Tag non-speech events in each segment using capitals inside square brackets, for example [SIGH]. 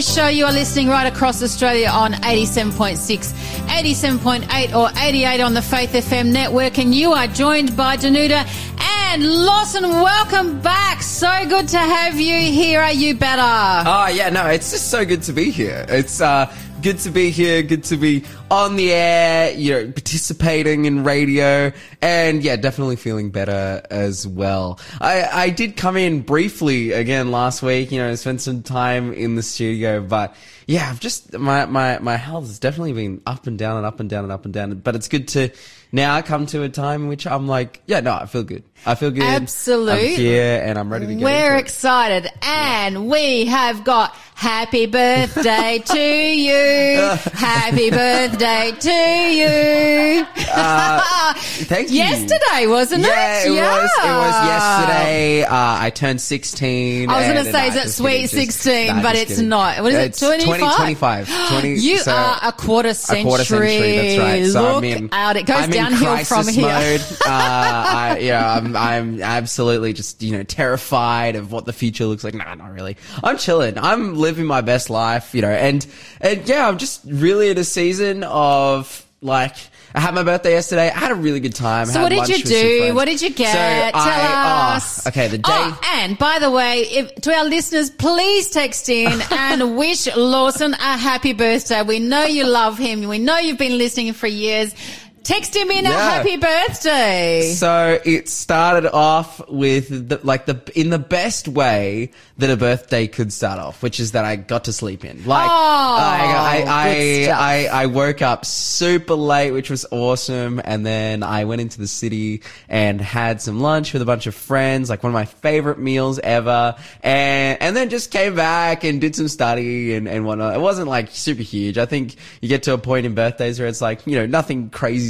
Breakfast Show. You are listening right across Australia on 87.6, 87.8 or 88 on the Faith FM network and you are joined by Danuta and Lawson. Welcome back. So good to have you here. Are you better? Oh yeah, no, it's just so good to be here. It's uh, good to be here, good to be on the air, you know, participating in radio, and yeah, definitely feeling better as well. I, I did come in briefly again last week, you know, spent some time in the studio, but yeah, I've just, my, my, my health has definitely been up and down and up and down and up and down, but it's good to now come to a time in which I'm like, yeah, no, I feel good. I feel good. Absolutely. I'm here and I'm ready to go. We're excited and we have got happy birthday to you. [LAUGHS] happy birthday to you. Thank you. Yesterday, wasn't Yeah, it? it was. It was yesterday. Uh, I turned 16. I was going to say, is it sweet kidding, 16? nah, but it's kidding. not. What is it, 25? 20, 25. [GASPS] 20, you so- are a quarter century. A quarter century, that's right. So Look I'm in, out. It goes I'm downhill from here. Mode. [LAUGHS] Uh, I, yeah, I'm, I'm absolutely just, you know, terrified of what the future looks like. Nah, not really. I'm chilling. I'm living my best life, you know, and, and yeah, I'm just really in a season of like, I had my birthday yesterday. I had a really good time. So had what did you do? What did you get? So Tell I- oh, us. okay, the day. Oh, and by the way, if, to our listeners, please text in [LAUGHS] and wish Lawson a happy birthday. We know you love him. We know you've been listening for years. Text him in a Yeah. happy birthday. So it started off with the, like the in the best way that a birthday could start off, which is that I got to sleep in. Like Oh, I, I, I. I, I woke up super late, which was awesome, and then I went into the city and had some lunch with a bunch of friends, like one of my favorite meals ever, and and then just came back and did some study and and whatnot. It wasn't like super huge. I think you get to a point in birthdays where it's like you know nothing crazy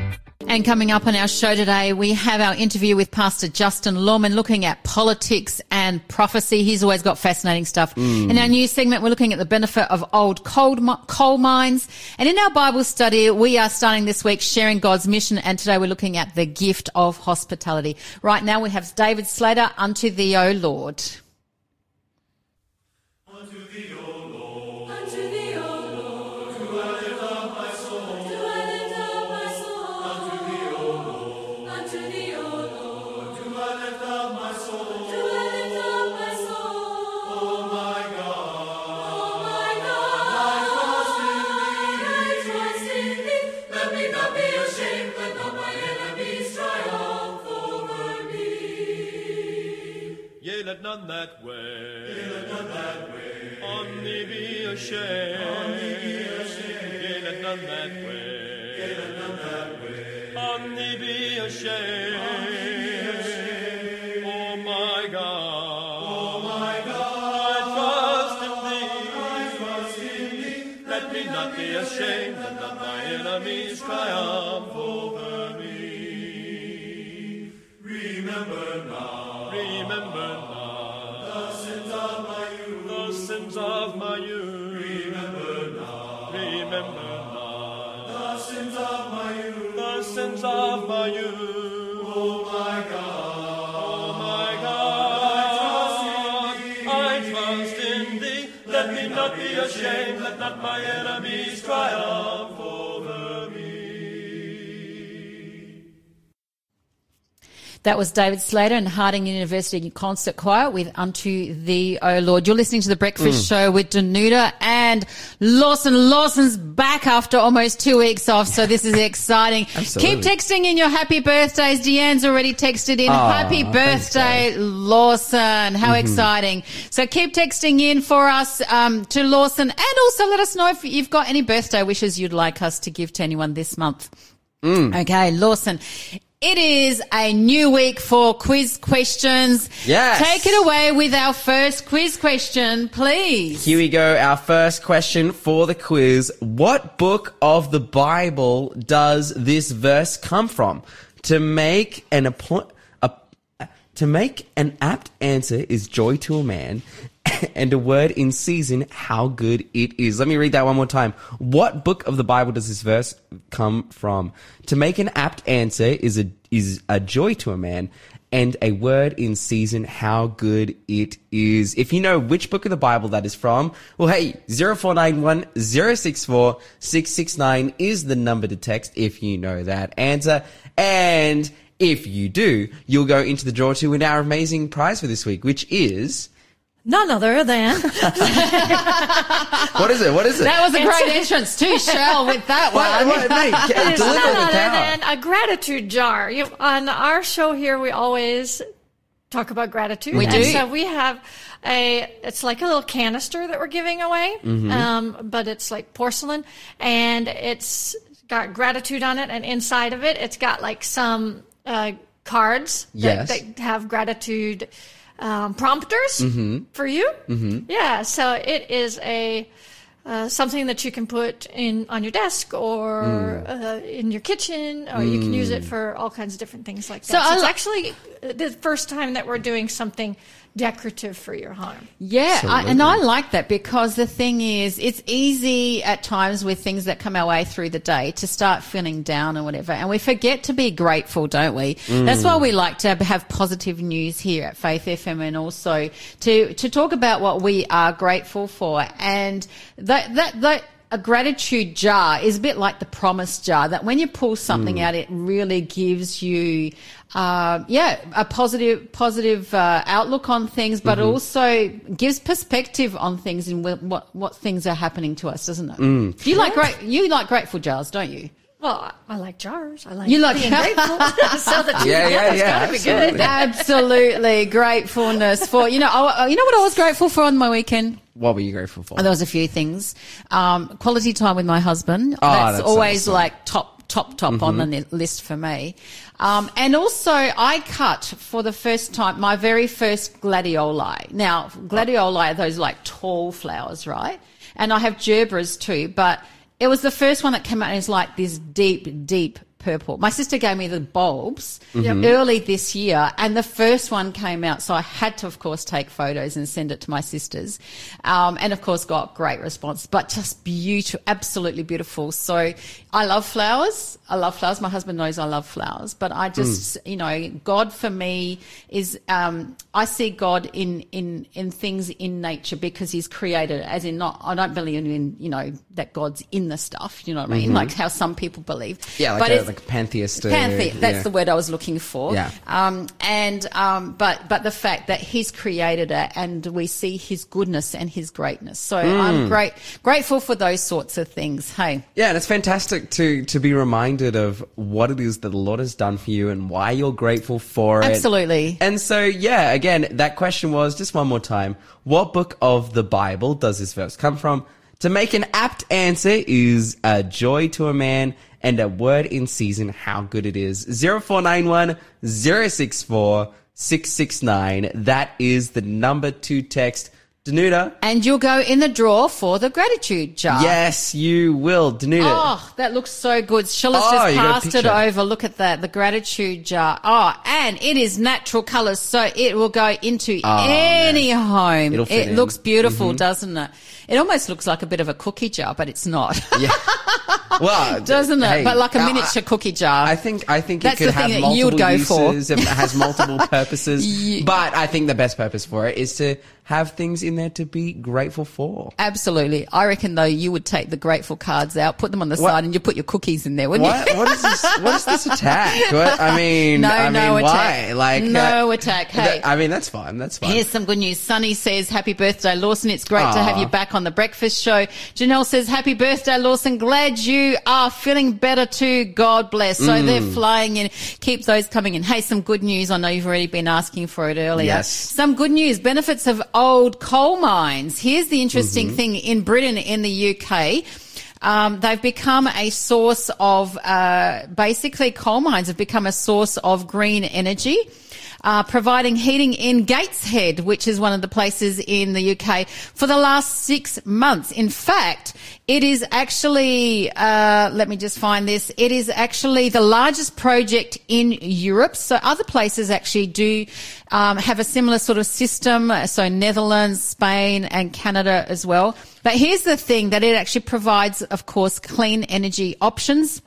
And coming up on our show today, we have our interview with Pastor Justin Lawman looking at politics and prophecy. He's always got fascinating stuff. Mm. In our new segment, we're looking at the benefit of old coal, coal mines. And in our Bible study, we are starting this week sharing God's mission. And today we're looking at the gift of hospitality. Right now we have David Slater, Unto Thee, O Lord. Yea, none that way. Yea, let none that way. Thee be ashamed. Thee be ashamed. Yea, let none that way. Yea, let none that way. Thee be ashamed. On be ashamed. Oh my God. Oh my God. I trust in thee. I trust in thee. Let me not be ashamed. Let not my enemies triumph The sins of my youth. Remember now. Remember. The sins of my youth. The sins of my youth. Oh my God. Oh my God. I trust in thee. Let me not be ashamed. Let not my enemies triumph That was David Slater and Harding University Concert Choir with Unto Thee, O Lord. You're listening to The Breakfast mm. Show with Danuta and Lawson. Lawson's back after almost two weeks off, so this is exciting. [LAUGHS] Keep texting in your happy birthdays. Deanne's already texted in. Ah, happy thanks, birthday, Lawson. How mm-hmm. exciting. So keep texting in for us um, to Lawson and also let us know if you've got any birthday wishes you'd like us to give to anyone this month. Mm. Okay, Lawson. It is a new week for quiz questions. Yes. Take it away with our first quiz question, please. Here we go. Our first question for the quiz. What book of the Bible does this verse come from? To make an appo- a, to make an apt answer is joy to a man, [COUGHS] and a word in season how good it is. Let me read that one more time. What book of the Bible does this verse come from? To make an apt answer is a is a joy to a man, and a word in season how good it is. If you know which book of the Bible that is from, well, hey, 0491 064 669 is the number to text if you know that answer. And if you do, you'll go into the draw to win our amazing prize for this week, which is, None other than what is it? What is it? That was a great entrance too, Shell, with that what, one. what, mate, [LAUGHS] It is deliver none the other power. than a gratitude jar. You, on our show here, we always talk about gratitude. We and do. So we have a, it's like a little canister that we're giving away, Mm-hmm. um, but it's like porcelain and it's got gratitude on it. And inside of it, it's got like some uh, cards Yes. that, that have gratitude um, prompters Mm-hmm. for you. Yeah. So it is a, uh, something that you can put in on your desk or Mm. uh, in your kitchen, or you can use it for all kinds of different things like that. So So, it's actually the first time that we're doing something decorative for your home. Yeah, I, and I like that because the thing is, it's easy at times with things that come our way through the day to start feeling down or whatever, and we forget to be grateful, don't we? That's why we mm. like to have positive news here at Faith FM, and also to to talk about what we are grateful for, and that that that. A gratitude jar is a bit like the promise jar that when you pull something out, it really gives you, uh, yeah, a positive, positive uh, outlook on things, but also gives perspective on things and what what things are happening to us, doesn't it? You like great, you like grateful jars, don't you? Well, I, I like jars. I like You like- being grateful. [LAUGHS] so that you Yeah, yeah, yeah, gotta good. Absolutely, gratefulness for you know. I, you know what I was grateful for on my weekend. What were you grateful for? Oh, there was a few things. Um, quality time with my husband. Oh, that's, that's always awesome. like top, top, top on the list for me. Um, and also I cut for the first time my very first gladioli. Now, gladioli are those like tall flowers, right? And I have gerberas too, but it was the first one that came out and it's like this deep, deep purple. My sister gave me the bulbs early this year, and the first one came out. So I had to, of course, take photos and send it to my sisters. Um, and of course, got great response, but just beautiful, absolutely beautiful. So I love flowers. I love flowers. My husband knows I love flowers, but I just, you know, God for me is, um, I see God in, in, in things in nature because he's created it, as in not, I don't believe in, you know, that God's in the stuff, you know what I mean? Like how some people believe. yeah, like But a, it's- like pantheist. uh, Panther, that's yeah. the word I was looking for. Yeah. Um, and um, but but the fact that He's created it, and we see His goodness and His greatness. So Hmm. I'm great grateful for those sorts of things. Hey, Yeah, and it's fantastic fantastic to to be reminded of what it is that the Lord has done for you and why you're grateful for it. Absolutely. And so, yeah, again, that question was just one more time: What book of the Bible does this verse come from? To make an apt answer is a joy to a man and a word in season. How good it is! Zero four nine one zero six four six six nine. That is the number to text. Danuta. And you'll go in the draw for the gratitude jar. Yes, you will. Danuta. Oh, that looks so good. Sheila's Oh, just you got a passed it over. Look at that. The gratitude jar. Oh, and it is natural colours, so it will go into any home. It'll fit It in. Mm-hmm. looks beautiful, doesn't it? It almost looks like a bit of a cookie jar, but it's not. Yeah. [LAUGHS] Well, doesn't it? hey, but like a miniature cookie jar. I think I think That's it could the thing have multiple go for. It has multiple [LAUGHS] purposes. Ye- But I think the best purpose for it is to have things in there to be grateful for. Absolutely. I reckon though you would take the grateful cards out, put them on the What? side, and you put your cookies in there, wouldn't What? you? What is this? What is this attack? [LAUGHS] What? I mean, No, I mean, no why? attack. Like, No uh, attack. th- Hey. I mean, that's fine. That's fine. Here's some good news. Sunny says, Happy birthday, Lawson. It's great to have you back on the breakfast show. Janelle says, Happy birthday, Lawson. Glad you are feeling better too. God bless. So Mm. they're flying in. Keep those coming in. Hey, some good news. I know you've already been asking for it earlier. Yes. Some good news. Benefits of old coal mines. Here's the interesting Mm-hmm. thing. In Britain, in the UK, um, they've become a source of, uh, basically coal mines have become a source of green energy. Uh, providing heating in Gateshead, which is one of the places in the UK for the last six months. In fact, it is actually, uh, let me just find this. It is actually the largest project in Europe. So other places actually do, um, have a similar sort of system. So Netherlands, Spain and Canada as well. But here's the thing that it actually provides, of course, clean energy options.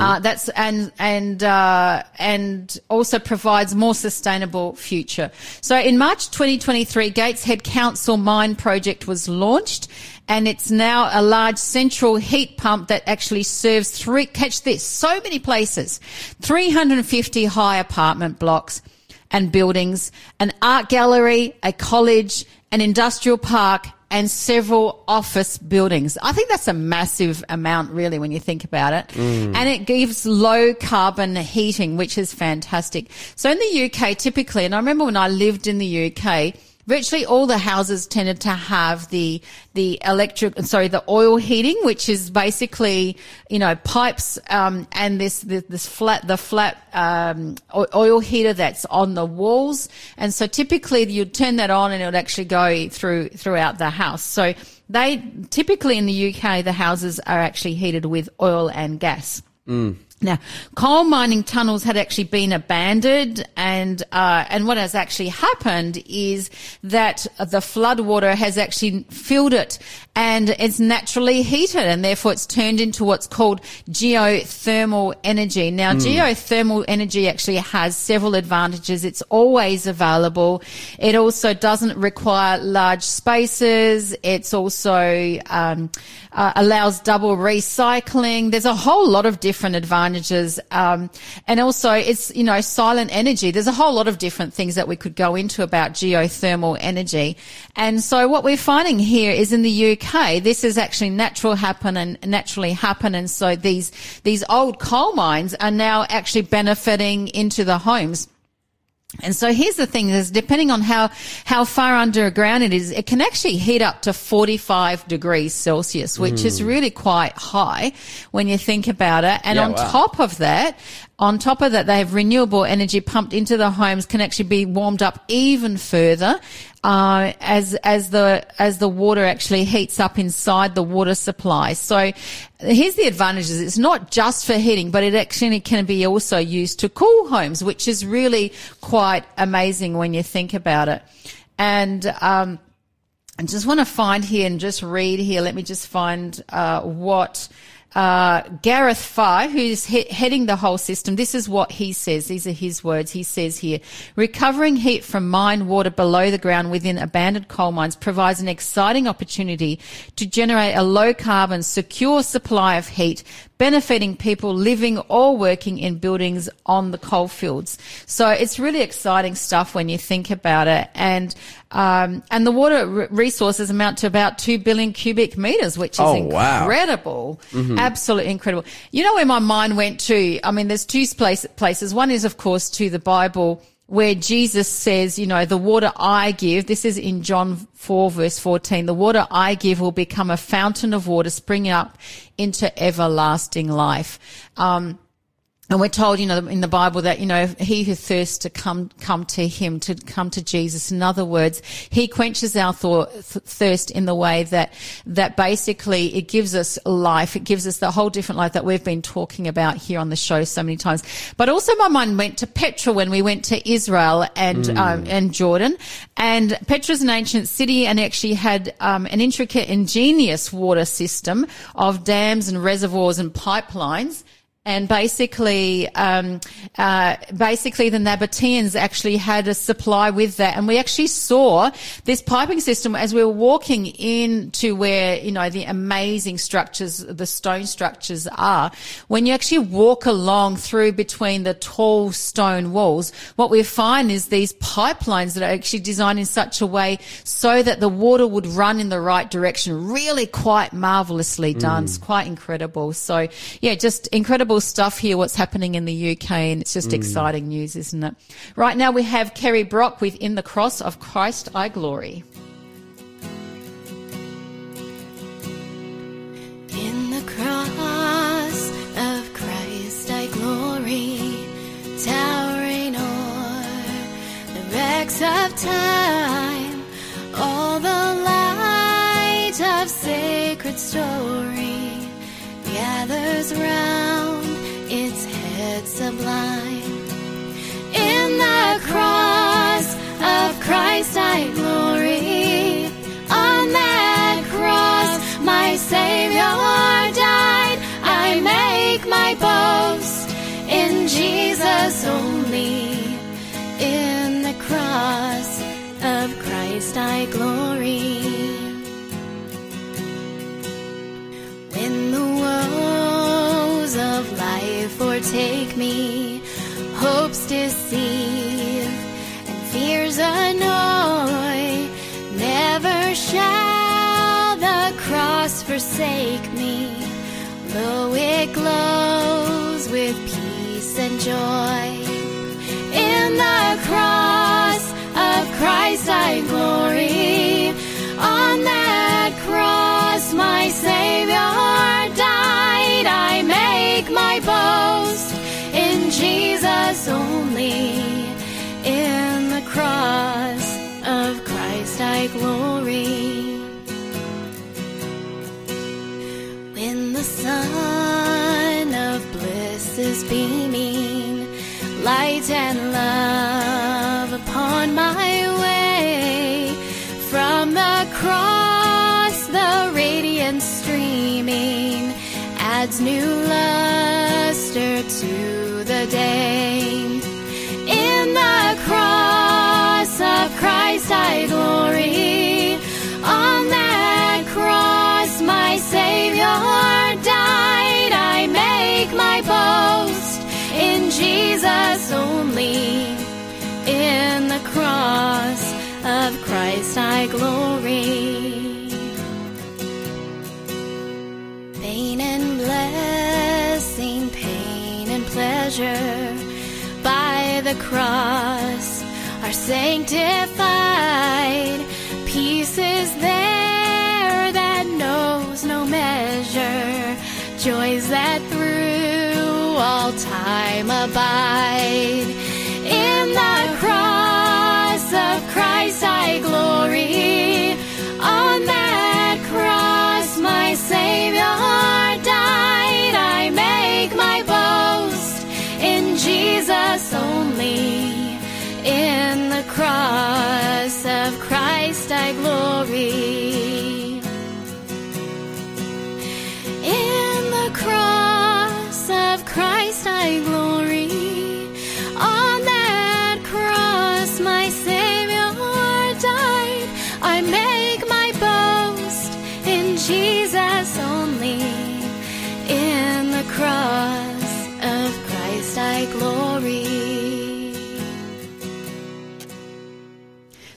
Uh, that's and and uh, and also provides more sustainable future. So in March 2023, Gateshead Council Mine project was launched, and it's now a large central heat pump that actually serves three. Catch this: so many places, 350 high apartment blocks and buildings, an art gallery, a college, an industrial park, and several office buildings. I think that's a massive amount, really, when you think about it. Mm. And it gives low carbon heating, which is fantastic. So in the UK, typically, and I remember when I lived in the UK, virtually all the houses tended to have the the electric sorry the oil heating which is basically you know pipes um, and this, this this flat the flat um, oil heater that's on the walls. And so typically you'd turn that on and it would actually go through throughout the house. So they typically in the UK the houses are actually heated with oil and gas now, coal mining tunnels had actually been abandoned, and uh, and what has actually happened is that the flood water has actually filled it, and it's naturally heated, and therefore it's turned into what's called geothermal energy. Now, geothermal energy actually has several advantages. It's always available. It also doesn't require large spaces. It's also um, uh, allows double recycling. There's a whole lot of different advantages. Um, and also it's, you know, silent energy. There's a whole lot of different things that we could go into about geothermal energy. And so what we're finding here is in the UK, this is actually natural happen and naturally happen. And so these, these old coal mines are now actually benefiting into the homes. And so here's the thing is depending on how, how far underground it is, it can actually heat up to 45 degrees Celsius, which is hmm. really quite high when you think about it. And Yeah, on wow. top of that, on top of that, they have renewable energy pumped into the homes can actually be warmed up even further. Uh, as, as the, as the water actually heats up inside the water supply. So here's the advantages. It's not just for heating, but it actually can be also used to cool homes, which is really quite amazing when you think about it. And, um, I just want to find here and just read here. Let me just find uh, what uh, Gareth Farr, who's he- heading the whole system, this is what he says. These are his words. He says here, recovering heat from mine water below the ground within abandoned coal mines provides an exciting opportunity to generate a low carbon, secure supply of heat benefiting people living or working in buildings on the coal fields. So it's really exciting stuff when you think about it. And um, and the water re- resources amount to about two billion cubic meters, which is Oh, wow. incredible, absolutely incredible. You know where my mind went to? I mean, there's two place, places. One is, of course, to the Bible where Jesus says, you know, the water I give, this is in John 4 verse 14, the water I give will become a fountain of water springing up into everlasting life. Um, and we're told, you know, in the Bible that, you know, he who thirsts to come, come to him, to come to Jesus. In other words, he quenches our thor- thirst in the way that, that basically it gives us life. It gives us the whole different life that we've been talking about here on the show so many times. But also my mind went to Petra when we went to Israel and, um, and Jordan. And Petra's an ancient city and actually had, um, an intricate, ingenious water system of dams and reservoirs and pipelines. And basically, um, uh, basically the Nabateans actually had a supply with that. And we actually saw this piping system as we were walking into where, you know, the amazing structures, the stone structures are. When you actually walk along through between the tall stone walls, what we find is these pipelines that are actually designed in such a way so that the water would run in the right direction. Really quite marvelously done. It's quite incredible. So yeah, just incredible stuff here, what's happening in the UK. And it's just mm. exciting news, isn't it? Right now we have Kerry Brock with In the Cross of Christ I Glory. In the cross of Christ I glory, towering o'er the wrecks of time, all the light of sacred story gathers round its head sublime. O'ertake me, hopes deceive and fears annoy, never shall the cross forsake me, though it glows with peace and joy. In the cross of Christ I glory. And love upon my way, from the cross the radiance streaming adds new luster to the day. I glory. Pain and blessing, pain and pleasure by the cross are sanctified. Peace is there that knows no measure, joys that through all time abide. Cross of Christ I glory.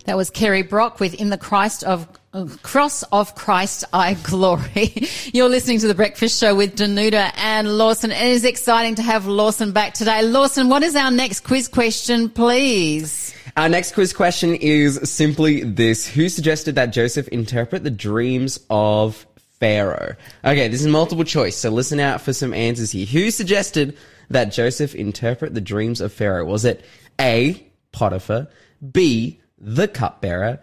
That was Kerry Brock with In the Christ of Cross of Christ I Glory. [LAUGHS] You're listening to the Breakfast Show with Danuta and Lawson. It is exciting to have Lawson back today. Lawson, what is our next quiz question, please? Our next quiz question is simply this. Who suggested that Joseph interpret the dreams of Pharaoh? Okay, this is multiple choice, so listen out for some answers here. Who suggested that Joseph interpret the dreams of Pharaoh? Was it A, Potiphar, B, the cupbearer,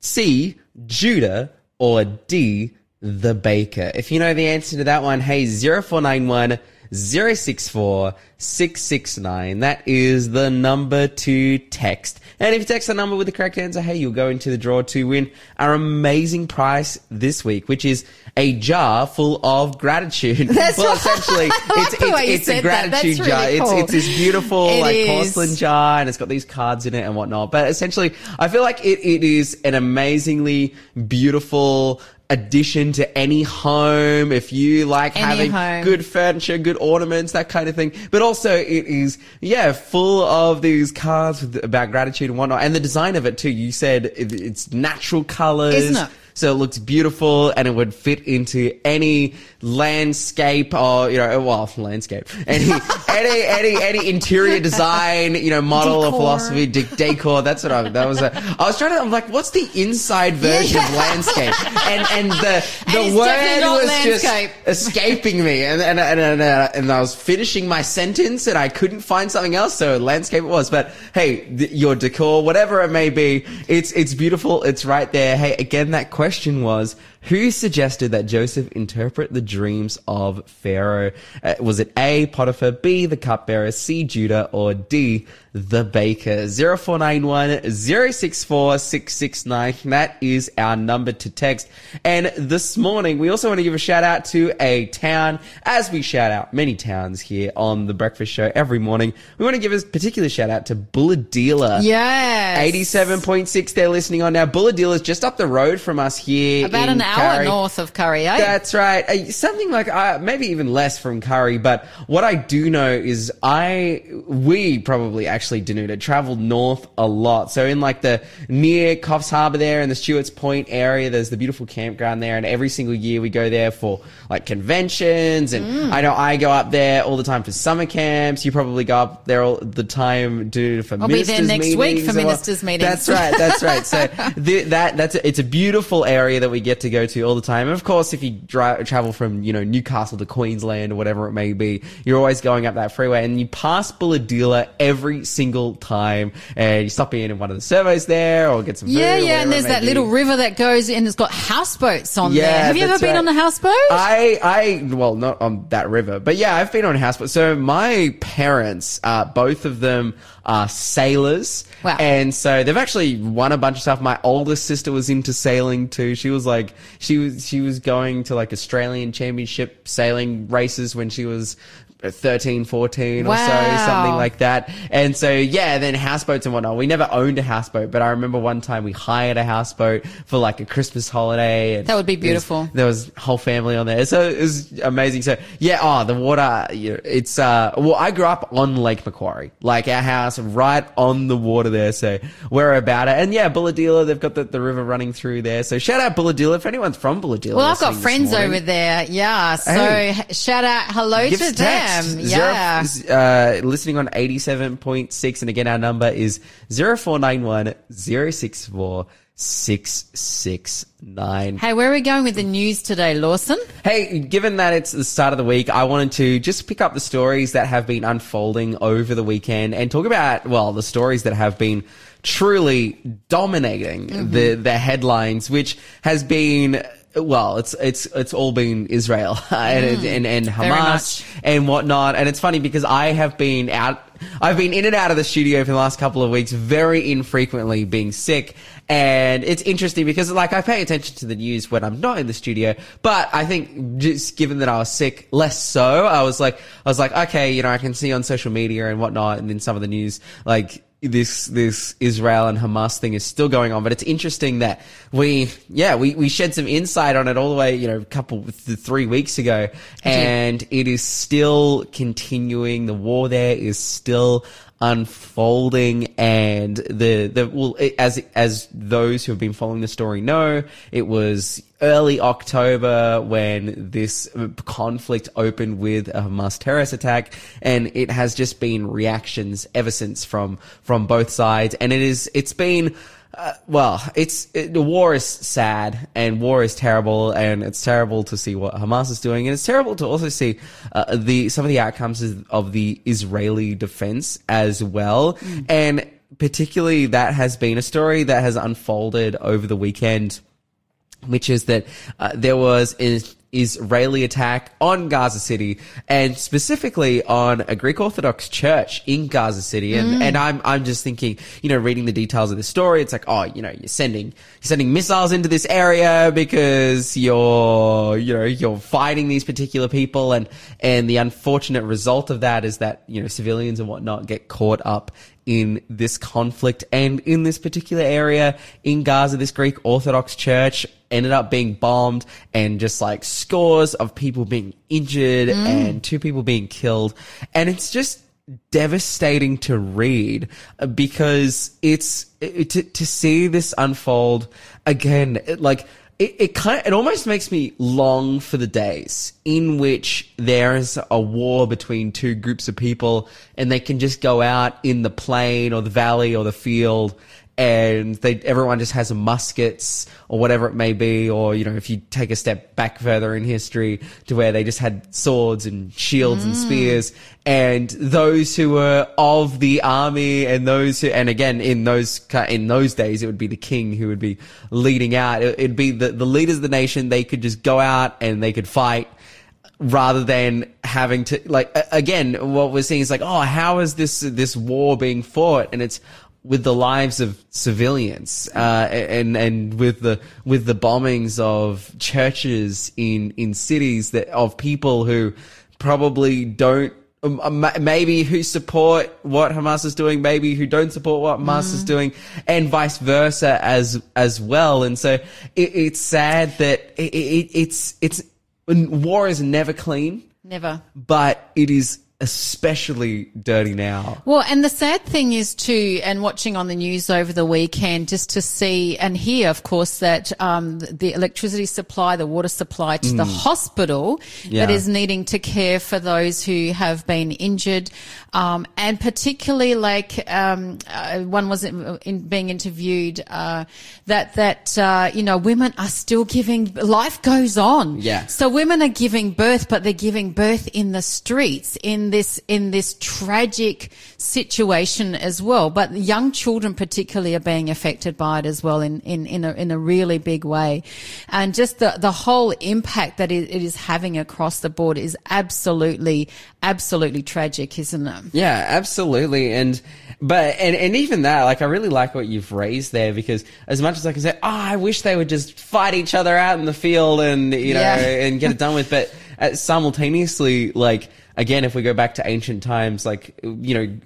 C, Judah, or D, the baker? If you know the answer to that one, hey, 0491 064 669. That is the number to text. And if you text the number with the correct answer, hey, you'll go into the draw to win our amazing prize this week, which is a jar full of gratitude. [LAUGHS] That's well, right. essentially, [LAUGHS] it's, like the way you it's, it's a said that. That's gratitude really jar. It's, it's this beautiful, It like, is. porcelain jar, and it's got these cards in it and whatnot. But essentially, I feel like it, it is an amazingly beautiful addition to any home if you like Any having home. good furniture, good ornaments, that kind of thing. But also it is, yeah, full of these cards with, about gratitude and whatnot. And the design of it too, you said it, it's natural colors. Isn't it? So it looks beautiful and it would fit into any landscape or, you know, well, [LAUGHS] landscape. Any, [LAUGHS] any, any, any interior design, you know, model or philosophy, de- decor. That's what I, that was a, I was trying to, I'm like, what's the inside version of landscape? And, and the, [LAUGHS] the And word was landscape. just escaping me. And, and, and, and, uh, and I was finishing my sentence and I couldn't find something else. So landscape it was. But hey, th- your decor, whatever it may be, it's, it's beautiful. It's right there. Hey, again, that question was, who suggested that Joseph interpret the dreams of Pharaoh? Uh, was it A, Potiphar, B, the cupbearer, C, Judah, or D, the baker? 0491 064 669. That is our number to text. And this morning, we also want to give a shout out to a town, as we shout out many towns here on the breakfast show every morning. We want to give a particular shout out to Bulahdelah. Yes. 87.6 they're listening on now. Bulahdelah is just up the road from us here. About in an hour Curry. north of Curry, eh? That's right. Uh, something like uh, maybe even less from Curry. But what I do know is I, we probably actually Danuta traveled north a lot. So in like the near Coffs Harbour there and the Stuarts Point area, there's the beautiful campground there. And every single year we go there for like conventions. And Mm. I know I go up there all the time for summer camps. You probably go up there all the time, do for I'll be there ministers next week for or- ministers meetings. That's right. That's right. So [LAUGHS] the, that that's a, it's a beautiful area that we get to go to all the time. And of course, if you drive, travel from you know Newcastle to Queensland or whatever it may be, you're always going up that freeway, and you pass Bulahdelah every single time, and you stop in in one of the servos there or get some food. Yeah, yeah, and there's that be. little river that goes in. It's got houseboats on Yeah, there. Have you ever been right. on a houseboat? I, I, well, not on that river, but yeah, I've been on a houseboat. So my parents, uh, both of them are sailors. Wow. And so they've actually won a bunch of stuff. My oldest sister was into sailing too. She was like, she was, she was going to like Australian championship sailing races when she was 13, 14 or so, something like that. And so, yeah, then houseboats and whatnot. We never owned a houseboat, but I remember one time we hired a houseboat for like a Christmas holiday. And That would be there was- beautiful. there was whole family on there. So it was amazing. So yeah, oh, the water, it's, uh, well, I grew up on Lake Macquarie, like our house right on the water there. So we're about it. And yeah, Bulahdelah, they've got the, the river running through there. So shout out Bulahdelah if anyone's from Bulahdelah. well, I've got friends over there. Yeah. So Hey. shout out hello to them. Text. Yeah. Zero, uh, listening on 87.6. And again, our number is 0491 064 669. Hey, where are we going with the news today, Lawson? Hey, given that it's the start of the week, I wanted to just pick up the stories that have been unfolding over the weekend and talk about, well, the stories that have been truly dominating Mm-hmm. the, the headlines, which has been, well, it's, it's, it's all been Israel and, [LAUGHS] and, and Mm. Hamas and whatnot. And it's funny because I have been out, I've been in and out of the studio for the last couple of weeks, very infrequently being sick. And it's interesting because like I pay attention to the news when I'm not in the studio, but I think just given that I was sick, less so, I was like, I was like, okay, you know, I can see on social media and whatnot and in some of the news, like, this this Israel and Hamas thing is still going on, but it's interesting that we yeah we we shed some insight on it all the way you know a couple th- three weeks ago, and it is still continuing. The war there is still unfolding and the the well it, as as those who have been following the story know it was early October when this conflict opened with a Hamas terrorist attack and it has just been reactions ever since from from both sides. And it is it's been uh, well, it's it, the war is sad and war is terrible, and it's terrible to see what Hamas is doing, and it's terrible to also see uh, the some of the outcomes of- the Israeli defense as well, and particularly that has been a story that has unfolded over the weekend which is that uh, there was Israeli attack on Gaza City and specifically on a Greek Orthodox church in Gaza City. And, mm. and I'm, I'm just thinking, you know, reading the details of the story, it's like, oh, you know, you're sending, you're sending missiles into this area because you're, you know, you're fighting these particular people. And, and the unfortunate result of that is that, you know, civilians and whatnot get caught up in this conflict and in this particular area in Gaza, this Greek Orthodox church ended up being bombed and just like scores of people being injured and two people being killed. And it's just devastating to read uh, because it's it, to, to see this unfold again, it, like it, it kind of, it almost makes me long for the days in which there is a war between two groups of people and they can just go out in the plain or the valley or the field and they everyone just has muskets or whatever it may be or you know if you take a step back further in history to where they just had swords and shields and mm. spears. And those who were of the army and those who and again in those in those days it would be the king who would be leading out. It, it'd be the, the leaders of the nation. They could just go out and they could fight rather than having to like again what we're seeing is like oh how is this this war being fought? And it's with the lives of civilians uh, and and with the with the bombings of churches in in cities that of people who probably don't um, uh, ma- maybe who support what Hamas is doing, maybe who don't support what Hamas is doing, and vice versa as as well. And so it, it's sad that it, it, it's it's war is never clean, Never. but it is especially dirty now. Well, and the sad thing is too, and watching on the news over the weekend, just to see and hear, of course, that um, the electricity supply, the water supply to the hospital Yeah. that is needing to care for those who have been injured, um, and particularly like um, uh, one was in, in being interviewed uh, that that uh, you know women are still giving life goes on. Yeah. So women are giving birth, but they're giving birth in the streets in this in this tragic situation as well. But young children particularly are being affected by it as well in in in a, in a really big way, and just the the whole impact that it, it is having across the board is absolutely absolutely tragic, isn't it? Yeah, absolutely. And but and and even that, like I really like what you've raised there because as much as I can say, oh, I wish they would just fight each other out in the field and you know Yeah. and get it done with, but uh, simultaneously, like again, if we go back to ancient times, like you know,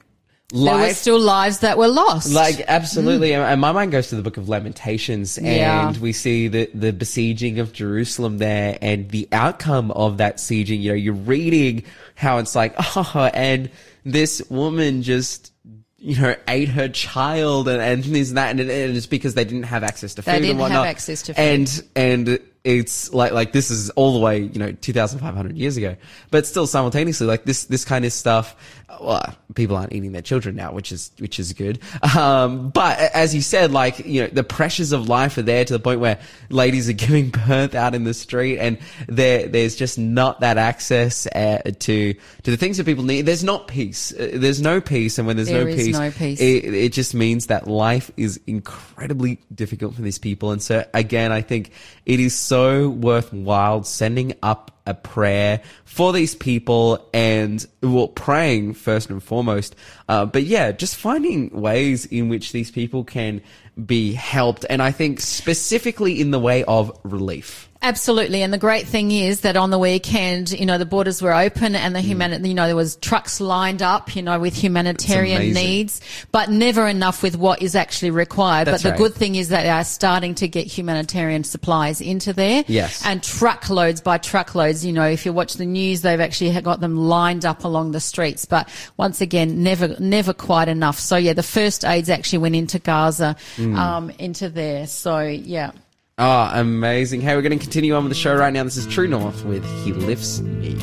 There were still lives that were lost. like absolutely, and- and my mind goes to the Book of Lamentations, and Yeah. we see the the besieging of Jerusalem there, and the outcome of that sieging. You know, you're reading how it's like, [LAUGHS] oh, and this woman just. You know, ate her child and, and this and that, and, and it's because they didn't have access to food They didn't and have access to food. and and it's like like this is all the way you know 2,500 years ago, but still simultaneously like this this kind of stuff. Well, people aren't eating their children now, which is which is good. Um, but as you said, like you know, the pressures of life are there to the point where ladies are [LAUGHS] giving birth out in the street, and there there's just not that access uh, to to the things that people need. There's not peace. Uh, There's no peace, and when there's There no peace, no peace. it, it just means that life is incredibly difficult for these people. And so again, I think it is so worthwhile sending up a prayer for these people and well, praying first and foremost. Uh, but yeah, just finding ways in which these people can be helped. And I think specifically in the way of relief. Absolutely, and the great thing is that on the weekend, you know, the borders were open and the human, you know, there was trucks lined up, you know, with humanitarian needs, but never enough with what is actually required. That's but the right. good thing is that they are starting to get humanitarian supplies into there. Yes. And truckloads by truckloads you know, if you watch the news, they've actually got them lined up along the streets. But once again, never, never quite enough. So yeah, the first aids actually went into Gaza, um, into there. So yeah. Oh, amazing. Hey, we're going to continue on with the show right now. This is True North with He Lifts Me.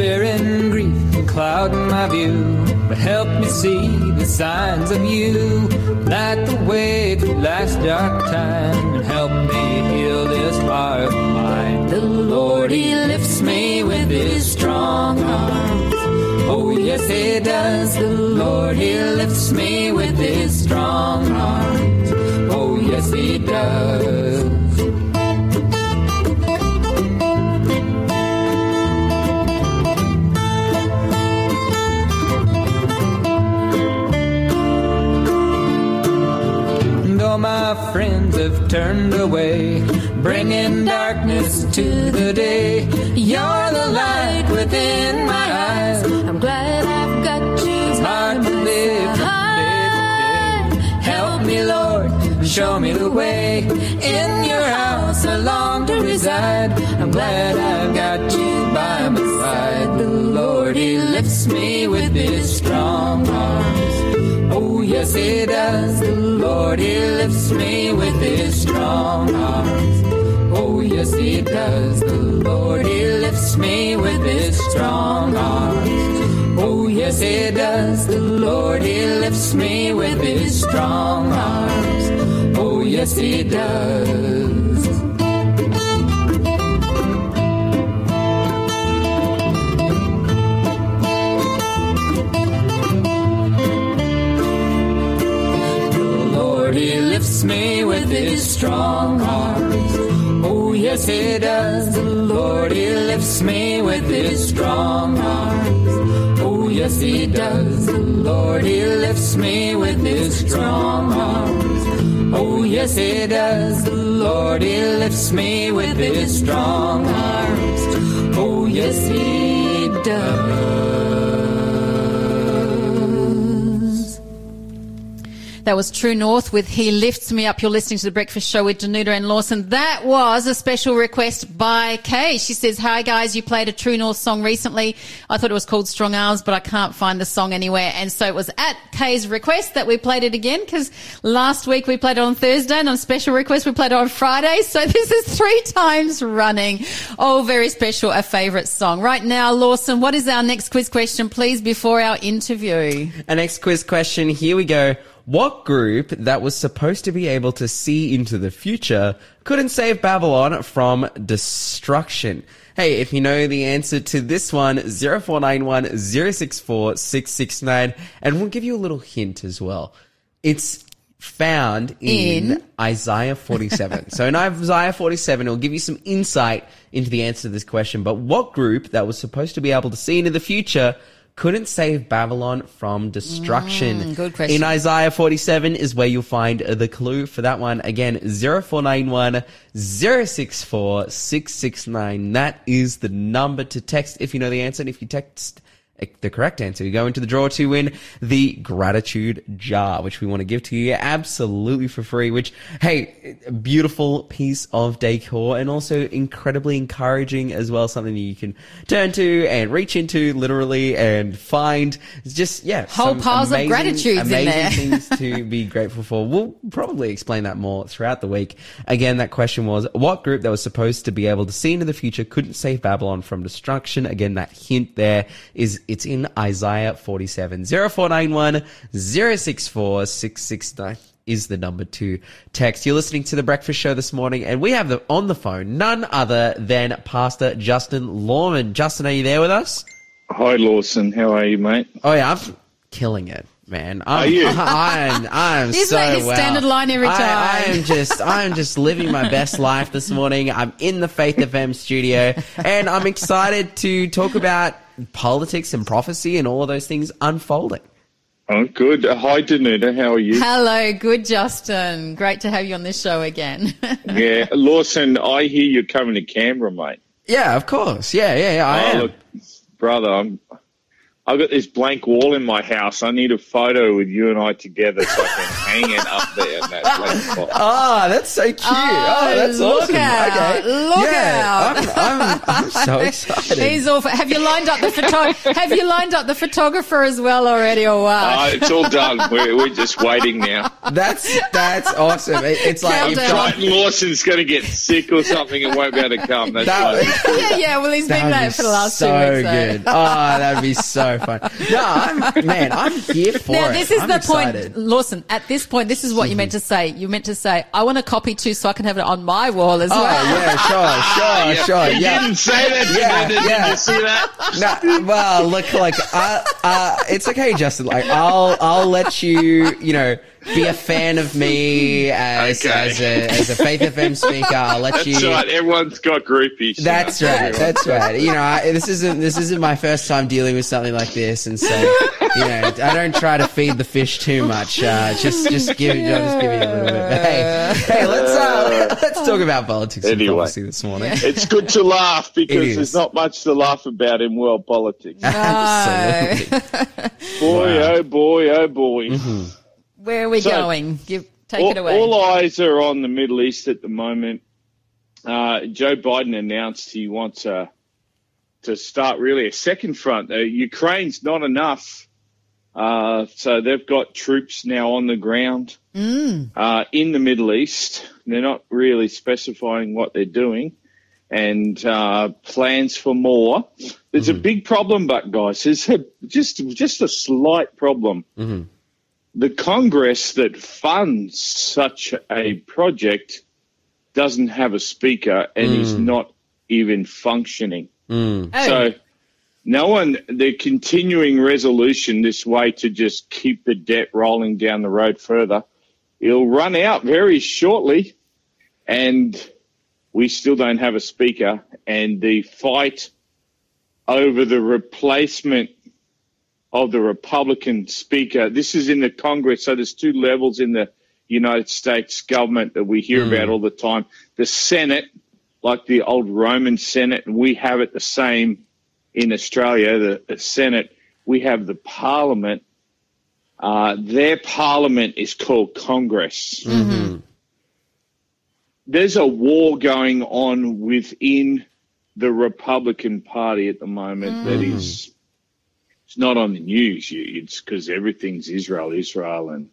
Despair and grief clouding my view, but help me see the signs of you. Light the way through life's dark time and help me heal this heart of mine. The Lord, He lifts me with His strong arms. Oh, yes, He does. The Lord, He lifts me with His strong arms. Oh, yes, He does. My friends have turned away, bringing darkness to the day. You're the light within my eyes. I'm glad I've got you It's by hard to my live from day to day. side. Help me, Lord, show me the way. In your house, I long to reside. I'm glad I've got you by my side. The Lord, He lifts me with His strong arms. Yes, He does. The Lord, He lifts me with His strong arms. Oh, yes, He does. The Lord, He lifts me with His strong arms. Oh, yes, He does. The Lord, He lifts me with His strong arms. Oh, yes, He does. He lifts me with His strong arms. Oh, yes, He does. The Lord, He lifts me with His strong arms. Oh, yes, He does. The Lord, He lifts me with His strong arms. Oh, yes, He does. The Lord, He lifts me with His strong arms. Oh, yes, He does. That was True North with He Lifts Me Up. You're listening to The Breakfast Show with Danuta and Lawson. That was a special request by Kay. She says, Hi guys, you played a True North song recently. I thought it was called Strong Arms, but I can't find the song anywhere. And so it was at Kay's request that we played it again because last week we played it on Thursday and on special request we played it on Friday. So [LAUGHS] this is three times running. Oh, very special, a favourite song. Right now, Lawson, what is our next quiz question, please, before our interview? Our next quiz question, here we go. What group that was supposed to be able to see into the future couldn't save Babylon from destruction? Hey, if you know the answer to this one, 0491 064 669, and we'll give you a little hint as well. It's found in, In? Isaiah 47. [LAUGHS] so in Isaiah 47, it'll give you some insight into the answer to this question. But what group that was supposed to be able to see into the future couldn't save Babylon from destruction? Mm, good question. In Isaiah 47 is where you'll find the clue for that one. Again, 0491 064 669. That is the number to text if you know the answer. And if you text the correct answer, you go into the draw to win the gratitude jar, which we want to give to you absolutely for free, which, hey, a beautiful piece of decor and also incredibly encouraging as well. Something that you can turn to and reach into literally and find. It's just, yeah. Whole piles of amazing- gratitudes in amazing there. [LAUGHS] things to be grateful for. We'll probably explain that more throughout the week. Again, that question was what group that was supposed to be able to see into the future couldn't save Babylon from destruction? Again, that hint there is it's in Isaiah 47. 0491 064 669 is the number to text. You're listening to the breakfast show this morning and we have the, on the phone none other than Pastor Justin Lawman. Justin, are you there with us? Hi, Lawson. How are you, mate? Oh yeah, I'm killing it. man. I'm, you? [LAUGHS] I'm, I'm Isn't so that his well. standard line every I, I am just, I am just living my best life this morning. I'm in the Faith FM studio, and I'm excited to talk about politics and prophecy and all of those things unfolding. Oh, good. Uh, Hi, Danuta. How are you? Hello, good Justin. Great to have you on this show again. [LAUGHS] yeah, Lawson. I hear you're coming to Canberra, mate. Yeah, of course. Yeah, yeah, yeah. I oh, am. look, brother, I'm. I've got this blank wall in my house. I need a photo with you and I together so I can [LAUGHS] hang it up there in that blank spot. Oh, that's so cute. Oh, oh, that's look awesome. out, Okay. look yeah, out. I'm, I'm, I'm so [LAUGHS] excited. He's awful. Have you lined up the photo? Have you lined up the photographer as well already, or what? Oh, it's all done. We're, we're just waiting now. That's that's awesome. It, it's like you've Countdown. got Triton Lawson's going to get sick or something and won't be able to come. That's that. fine. [LAUGHS] yeah, yeah. Well, he's been would that for the last so two weeks. so. good. Ah, oh, that'd be so fun. No, I'm man, I'm here for Now, it. this is I'm the excited. point, Lawson. At this point, this is what you meant to say. You meant to say, "I want a copy too, so I can have it on my wall as Oh well." yeah, sure, sure, sure. He Yeah. didn't say that. Yeah, Did yeah. you see that? No, well, look, like, uh, uh, it's okay, Justin. Like, I'll, I'll let you, you know, be a fan of me as, Okay. as a, as a Faith FM speaker. I'll let That's you. right. Everyone's got groupies. That's right. That's right. You know, I, this isn't this isn't my first time dealing with something like this, and so you know, I don't try to feed the fish too much. Uh, just just give I'll just give you a little bit. But hey, hey, let's uh, let's talk about politics Anyway. prophecy this morning. [LAUGHS] It's good to laugh because there's not much to laugh about in world politics. [LAUGHS] Absolutely. Boy, oh boy, oh boy. Where are we So- going? Give, take all, it away. all eyes are on the Middle East at the moment. Uh, Joe Biden announced he wants uh, to start really a second front. Uh, Ukraine's not enough. Uh, so they've got troops now on the ground uh, in the Middle East. They're not really specifying what they're doing and uh, plans for more. There's a big problem, but guys, there's a, just just a slight problem the Congress that funds such a project doesn't have a speaker and is hmm. not even functioning. Oh, So, no one, the continuing resolution this way to just keep the debt rolling down the road further, it'll run out very shortly and we still don't have a speaker and the fight over the replacement of the Republican speaker. This is in the Congress, so there's two levels in the United States government that we hear about mm. all the time. The Senate, like the old Roman Senate, and we have it the same in Australia, the, the Senate. We have the Parliament. Uh, their Parliament is called Congress. Mm-hmm. There's a war going on within the Republican Party at the moment that mm. is it's not on the news. You- It's because everything's Israel, Israel, and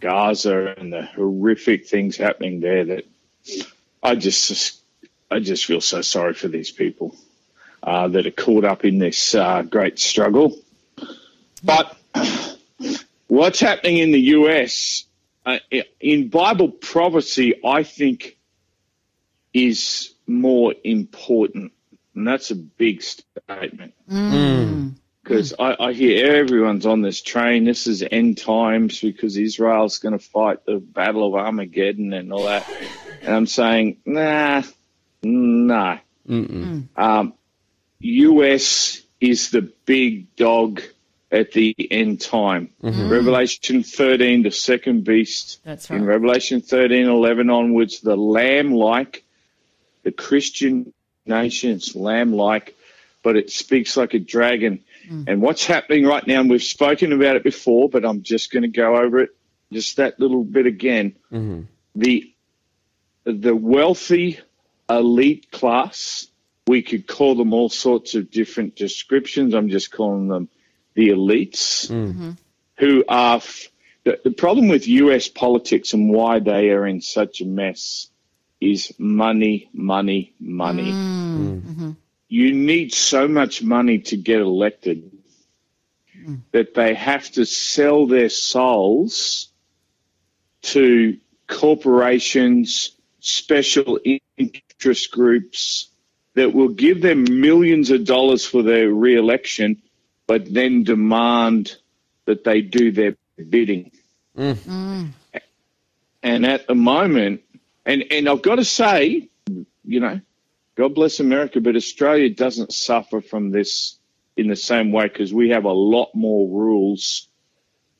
Gaza, and the horrific things happening there. That I just, I just feel so sorry for these people uh, that are caught up in this uh, great struggle. But what's happening in the US uh, in Bible prophecy, I think, is more important, and that's a big statement because I, I hear everyone's on this train. This is end times because Israel's going to fight the Battle of Armageddon and all that. And I'm saying, nah, nah. Um, US is the big dog at the end time. Revelation 13, the second beast. That's right. In. Revelation 13, 11 onwards, the lamb like, the Christian nations, lamb like, but it speaks like a dragon. Mm. And what's happening right now, and we've spoken about it before, but I'm just going to go over it just that little bit again. Mm-hmm. The the wealthy elite class, we could call them all sorts of different descriptions. I'm just calling them the elites. Mm-hmm. Mm-hmm. Who are f- the, the problem with US politics and why they are in such a mess is money, money, money. Mm. Mm. You need so much money to get elected hmm. that they have to sell their souls to corporations, special interest groups that will give them millions of dollars for their re-election, but then demand that they do their bidding. Mm. Hmm. And at the moment, and, and I've got to say, you know, God bless America, but Australia doesn't suffer from this in the same way because we have a lot more rules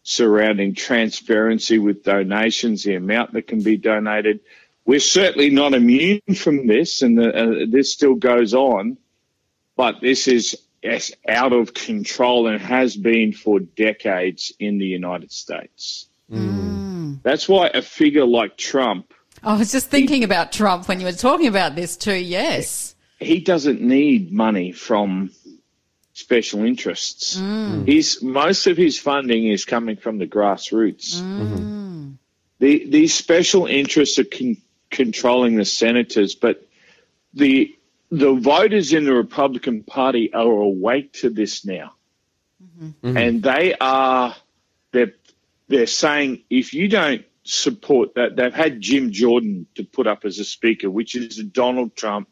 surrounding transparency with donations, the amount that can be donated. We're certainly not immune from this, and the, uh, this still goes on, but this is as out of control and has been for decades in the United States. That's why a figure like Trump I was just thinking about Trump when you were talking about this too. Yes. he doesn't need money from special interests. Mm. His most of his funding is coming from the grassroots. Mm. The these special interests are con- controlling the senators, but the the voters in the Republican Party are awake to this now, mm-hmm. Mm-hmm. and they are they're they're saying if you don't support that, they've had Jim Jordan to put up as a speaker, which is a Donald Trump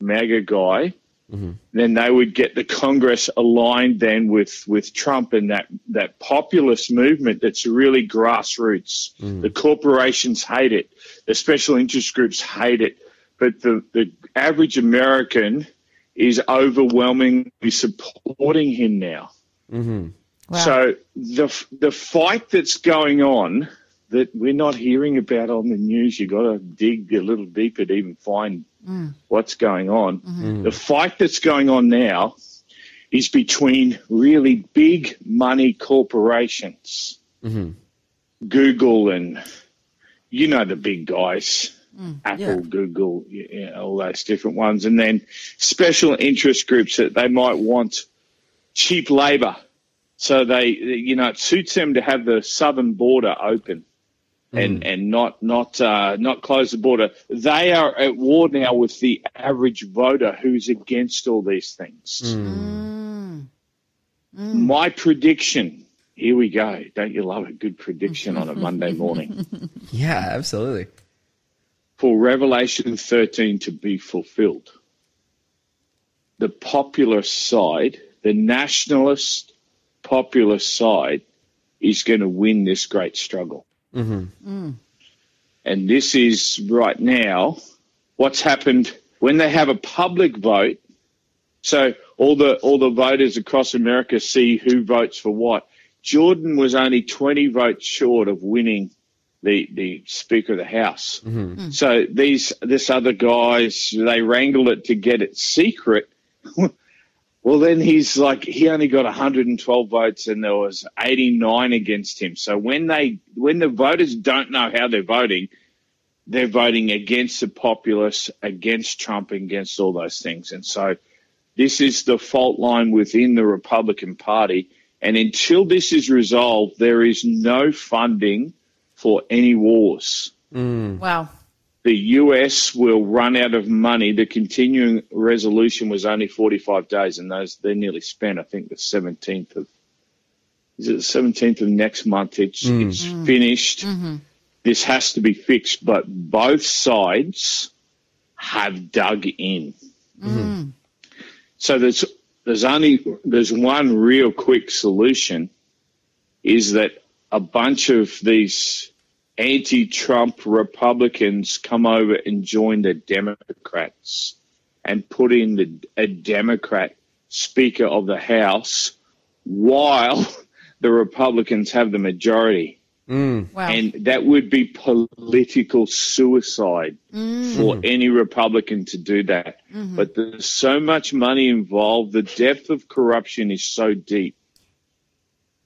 MAGA guy. Mm-hmm. Then they would get the Congress aligned then with, with Trump and that, that populist movement that's really grassroots. Mm-hmm. The corporations hate it. The special interest groups hate it. But the, the average American is overwhelmingly supporting him now. Mm-hmm. Wow. So the the fight that's going on that we're not hearing about on the news, You've got to dig a little deeper to even find mm. what's going on. Mm-hmm. Mm. The fight that's going on now is between really big money corporations, mm-hmm. Google and you know the big guys. Mm. Apple, Google, yeah, all those different ones, and then special interest groups that they might want cheap labour. So they, you know, it suits them to have the southern border open and, mm. and not, not, uh, not close the border. They are at war now with the average voter who's against all these things. Mm. Mm. My prediction, here we go. Don't you love a good prediction on a Monday [LAUGHS] morning? Yeah, absolutely. for Revelation 13 to be fulfilled. The popular side, the nationalist populist side, is going to win this great struggle. Mm-hmm. And this is right now what's happened when they have a public vote. So all the all the voters across America see who votes for what. Jordan was only 20 votes short of winning the the Speaker of the House. Mm-hmm. So these this other guys they wrangled it to get it secret. [LAUGHS] well, then he's like he only got 112 votes and there was 89 against him. So when they when the voters don't know how they're voting, they're voting against the populace, against Trump, against all those things. And so this is the fault line within the Republican Party. And until this is resolved, there is no funding for any wars. Mm. Wow. The US will run out of money. The continuing resolution was only 45 days, and those they're nearly spent. I think the 17th of is it the 17th of next month? It's mm. it's mm-hmm. finished. Mm-hmm. This has to be fixed, but both sides have dug in. Mm-hmm. So there's there's only there's one real quick solution is that a bunch of these anti-Trump Republicans come over and join the Democrats and put in the, a Democrat Speaker of the House while [LAUGHS] the Republicans have the majority. Mm. Wow. And that would be political suicide mm. for mm-hmm. any Republican to do that. Mm-hmm. But there's so much money involved. The depth of corruption is so deep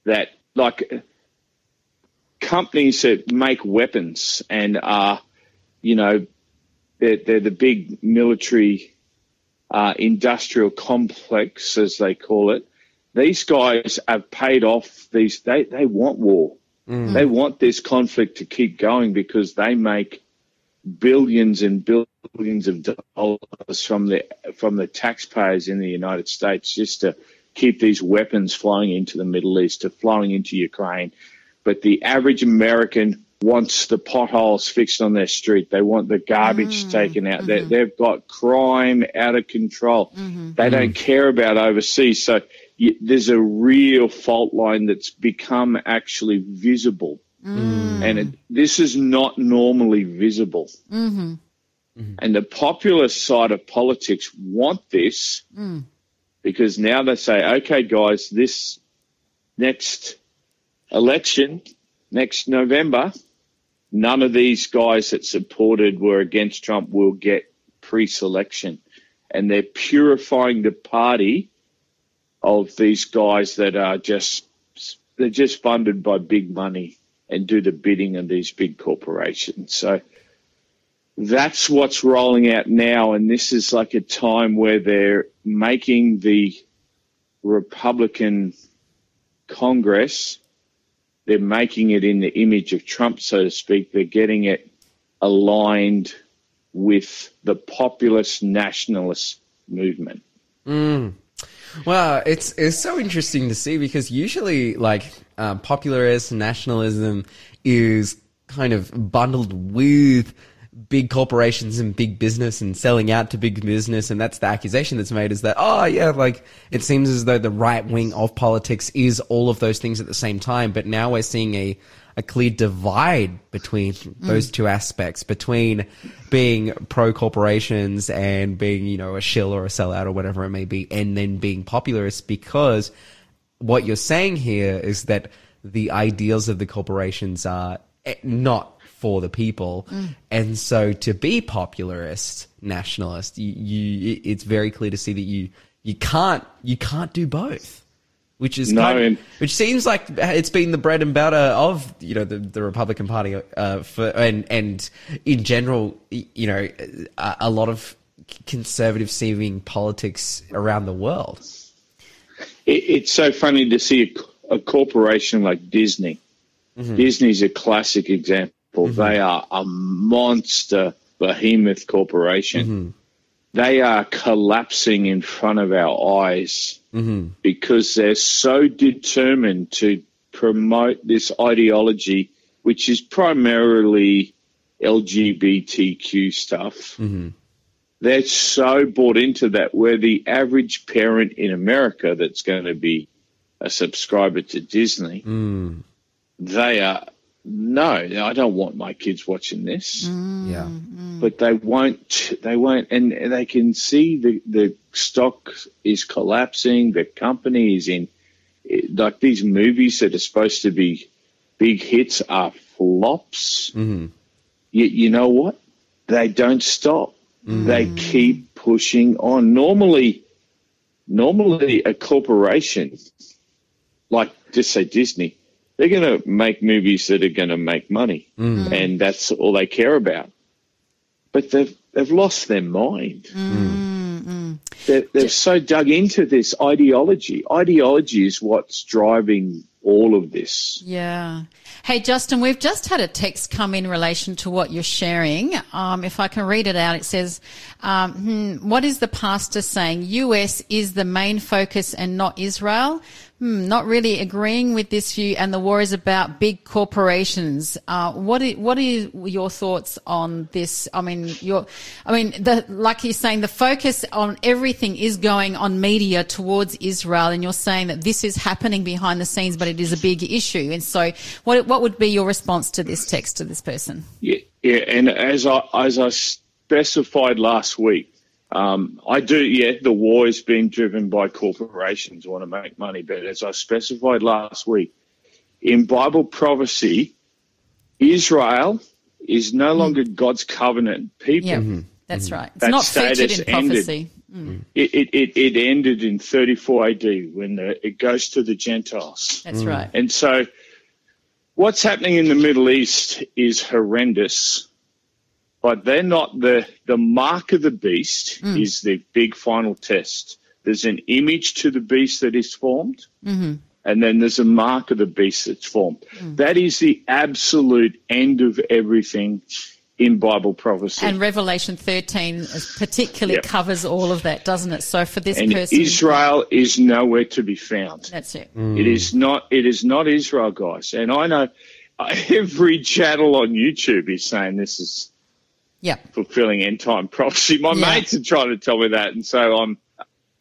that, like, companies that make weapons and are, you know, they're, they're the big military uh, industrial complex, as they call it. These guys have paid off these. They they want war. They want this conflict to keep going because they make billions and billions of dollars from the from the taxpayers in the United States just to keep these weapons flowing into the Middle East, to flowing into Ukraine. But the average American wants the potholes fixed on their street. They want the garbage mm. taken out. They, mm-hmm. they've got crime out of control. Mm-hmm. They don't mm. care about overseas. So y- there's a real fault line that's become actually visible. Mm. And it, this is not normally visible. Mm-hmm. And the populist side of politics want this because now they say, okay, guys, this next election, next November, none of these guys that supported were against Trump will get pre-selection. And they're purifying the party of these guys that are just, they're just funded by big money and do the bidding of these big corporations. So that's what's rolling out now. And this is like a time where they're making the Republican Congress, they're making it in the image of Trump, so to speak. They're getting it aligned with the populist nationalist movement. Mm. Well, it's it's so interesting to see because usually, like, um, popularist nationalism is kind of bundled with big corporations and big business and selling out to big business, and that's the accusation that's made is that oh yeah, like it seems as though the right wing of politics is all of those things at the same time, but now we're seeing a a clear divide between those two aspects between being pro corporations and being you know a shill or a sellout or whatever it may be and then being popularist because what you're saying here is that the ideals of the corporations are eh, not for the people and so to be popularist nationalist you, you it's very clear to see that you you can't you can't do both which is No, kind and- which seems like it's been the bread and butter of you know the, the Republican Party uh, for and and in general you know a, a lot of conservative seeming politics around the world. It, it's so funny to see a, a corporation like Disney. Disney's a classic example. Mm-hmm. They are a monster behemoth corporation. Mm-hmm. They are collapsing in front of our eyes mm-hmm. because they're so determined to promote this ideology, which is primarily LGBTQ stuff. They're so bought into that where the average parent in America that's going to be a subscriber to Disney, mm. they are, no, I don't want my kids watching this. Mm, yeah. Mm. but they won't they won't and they can see the the stock is collapsing the company is in like these movies that are supposed to be big hits are flops. Mm-hmm. you, you know what? They don't stop. Mm-hmm. They keep pushing on. Normally normally a corporation like just say disney they're going to make movies that are going to make money and that's all they care about but they've they've lost their mind. They're, they're so dug into this ideology. Ideology is what's driving all of this. Yeah. Hey, Justin, we've just had a text come in relation to what you're sharing. Um, if I can read it out, it says, um, hmm, what is the pastor saying? US is the main focus and not Israel? Hmm, not really agreeing with this view, and the war is about big corporations. Uh, what is, what are your thoughts on this? I mean, your, I mean, the, like you're saying, the focus on everything is going on media towards Israel, and you're saying that this is happening behind the scenes, but it is a big issue. And so, what what would be your response to this text to this person? Yeah, yeah. And as I as I specified last week, um, I do. Yeah, the war is being driven by corporations who want to make money. But as I specified last week, in Bible prophecy, Israel is no hmm. longer God's covenant people. Yeah, mm-hmm. that's mm-hmm. right. It's That not featured in prophecy. Mm. Mm. It, it, it, it ended in 34 AD when the, it goes to the Gentiles. That's mm. right. And so what's happening in the Middle East is horrendous, but they're not the, the mark of the beast mm. is the big final test. There's an image to the beast that is formed. Mm-hmm. And then there's a mark of the beast that's formed. Mm. That is the absolute end of everything in Bible prophecy. And Revelation 13 particularly Yep. covers all of that, doesn't it? So for this and person, Israel is nowhere to be found. that's it. Mm. It is not. It is not Israel, guys. And I know uh, [LAUGHS] every channel on YouTube is saying this is Yeah. fulfilling end time [LAUGHS] prophecy. My Yeah. mates are trying to tell me that, and so I'm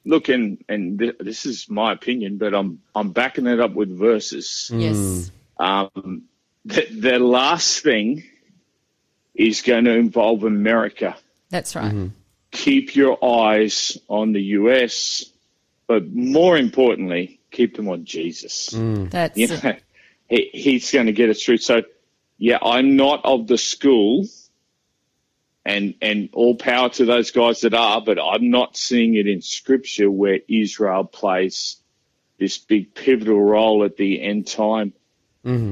looking, and and th- this is my opinion, but I'm I'm backing it up with verses. Yes. Hmm. Um, the, the last thing is going to involve America. That's right. Mm-hmm. Keep your eyes on the U.S., but more importantly, keep them on Jesus. Hmm. That's You know, [LAUGHS] he, he's going to get us through. So, yeah, I'm not of the school, and and all power to those guys that are, but I'm not seeing it in Scripture where Israel plays this big pivotal role at the end time.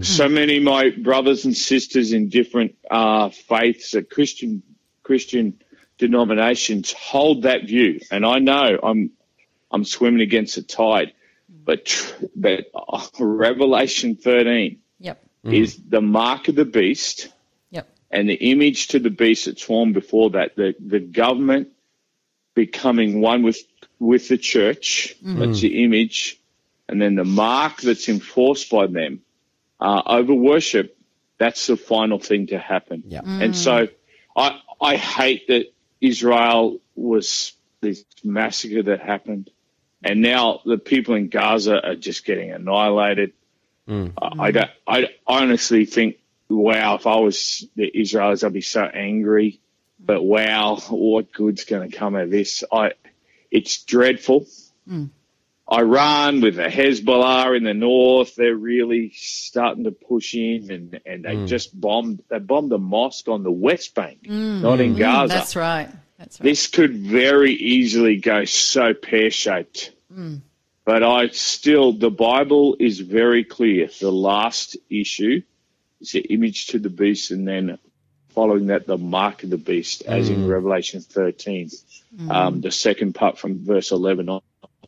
So many of my brothers and sisters in different uh, faiths, Christian Christian denominations, hold that view, and I know I'm I'm swimming against the tide, but but uh, [LAUGHS] Revelation 13 Yep. is the mark of the beast Yep. And the image to the beast that's formed before that, the, the government becoming one with with the church, mm-hmm. that's the image, and then the mark that's enforced by them uh, over worship, that's the final thing to happen. Yeah. And so mm. I I hate that Israel was this massacre that happened. And now the people in Gaza are just getting annihilated. Mm. I, I don't. I honestly think, wow, if I was the Israelis, I'd be so angry. But wow, what good's going to come of this? I, it's dreadful. Mm. Iran with the Hezbollah in the north, they're really starting to push in, and and they mm. just bombed. They bombed a mosque on the West Bank, mm. not in Gaza That's right. That's right. this could very easily go so pear shaped. But I still, the Bible is very clear. The last issue is the image to the beast, and then following that, the mark of the beast, as in Revelation 13, um, the second part from verse 11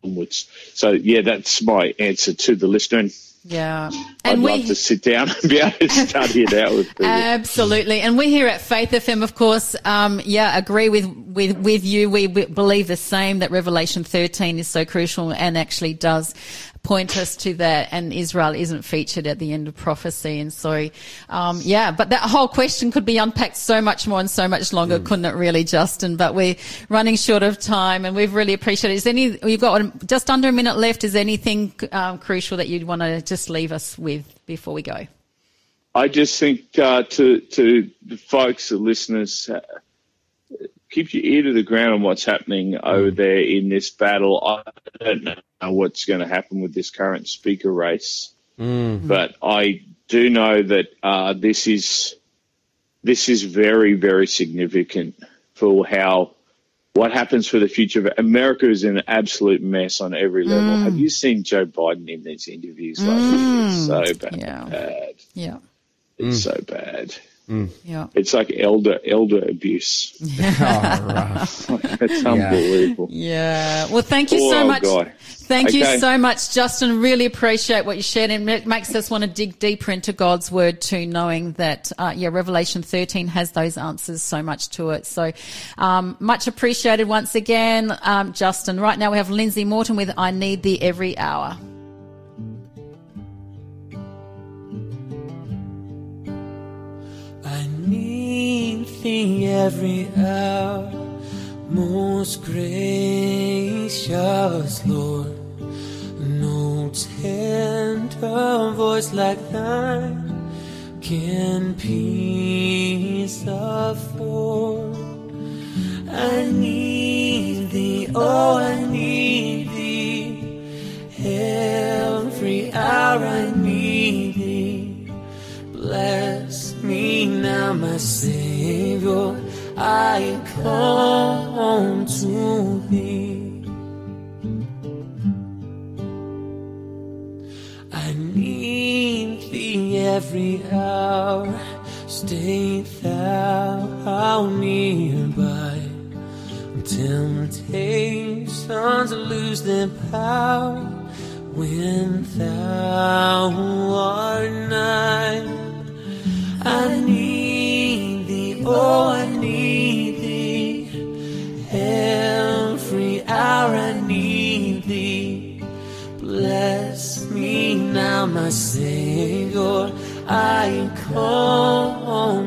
onwards. So, yeah, that's my answer to the listener. And Yeah. I'd And love to sit down and be able to [LAUGHS] study it out with people. Absolutely, and we here at Faith FM, of course, um, yeah, agree with, with with you. We, we believe the same that Revelation 13 is so crucial and actually does point us to that. And Israel isn't featured at the end of prophecy, and so um, yeah. But that whole question could be unpacked so much more and so much longer, couldn't it? Really, Justin. But we're running short of time, and we've really appreciated. it. Is any you've got just under a minute left? Is anything um, crucial that you'd want to just leave us with before we go? I just think uh, to to the folks, the listeners, uh, keep your ear to the ground on what's happening over there in this battle. I don't know what's going to happen with this current speaker race, mm. but I do know that uh, this is this is very very significant for how. What happens for the future of America is in an absolute mess on every level. Mm. Have you seen Joe Biden in these interviews? Like, mm. it's so bad. Yeah. Yeah. It's so bad. Yeah. It's like elder elder abuse. [LAUGHS] [LAUGHS] [LAUGHS] it's unbelievable. Yeah. Well, thank you Poor so much. guy. Thank you so much, Justin. Really appreciate what you shared, and it makes us want to dig deeper into God's word too, knowing that uh, yeah, Revelation 13 has those answers so much to it. So, um, much appreciated once again, um, Justin. Right now we have Lindsay Morton with "I Need Thee Every Hour." Every hour, most gracious Lord. No tender voice like thine can peace afford. I need thee, oh, I need thee. Every hour I need thee. Bless me now, my Savior. I come to thee. I need thee every hour. Stay thou nearby. Temptations lose their power when thou art nigh. I need thee, oh, I need thee. Every hour I need thee. Bless me now, my Savior. I come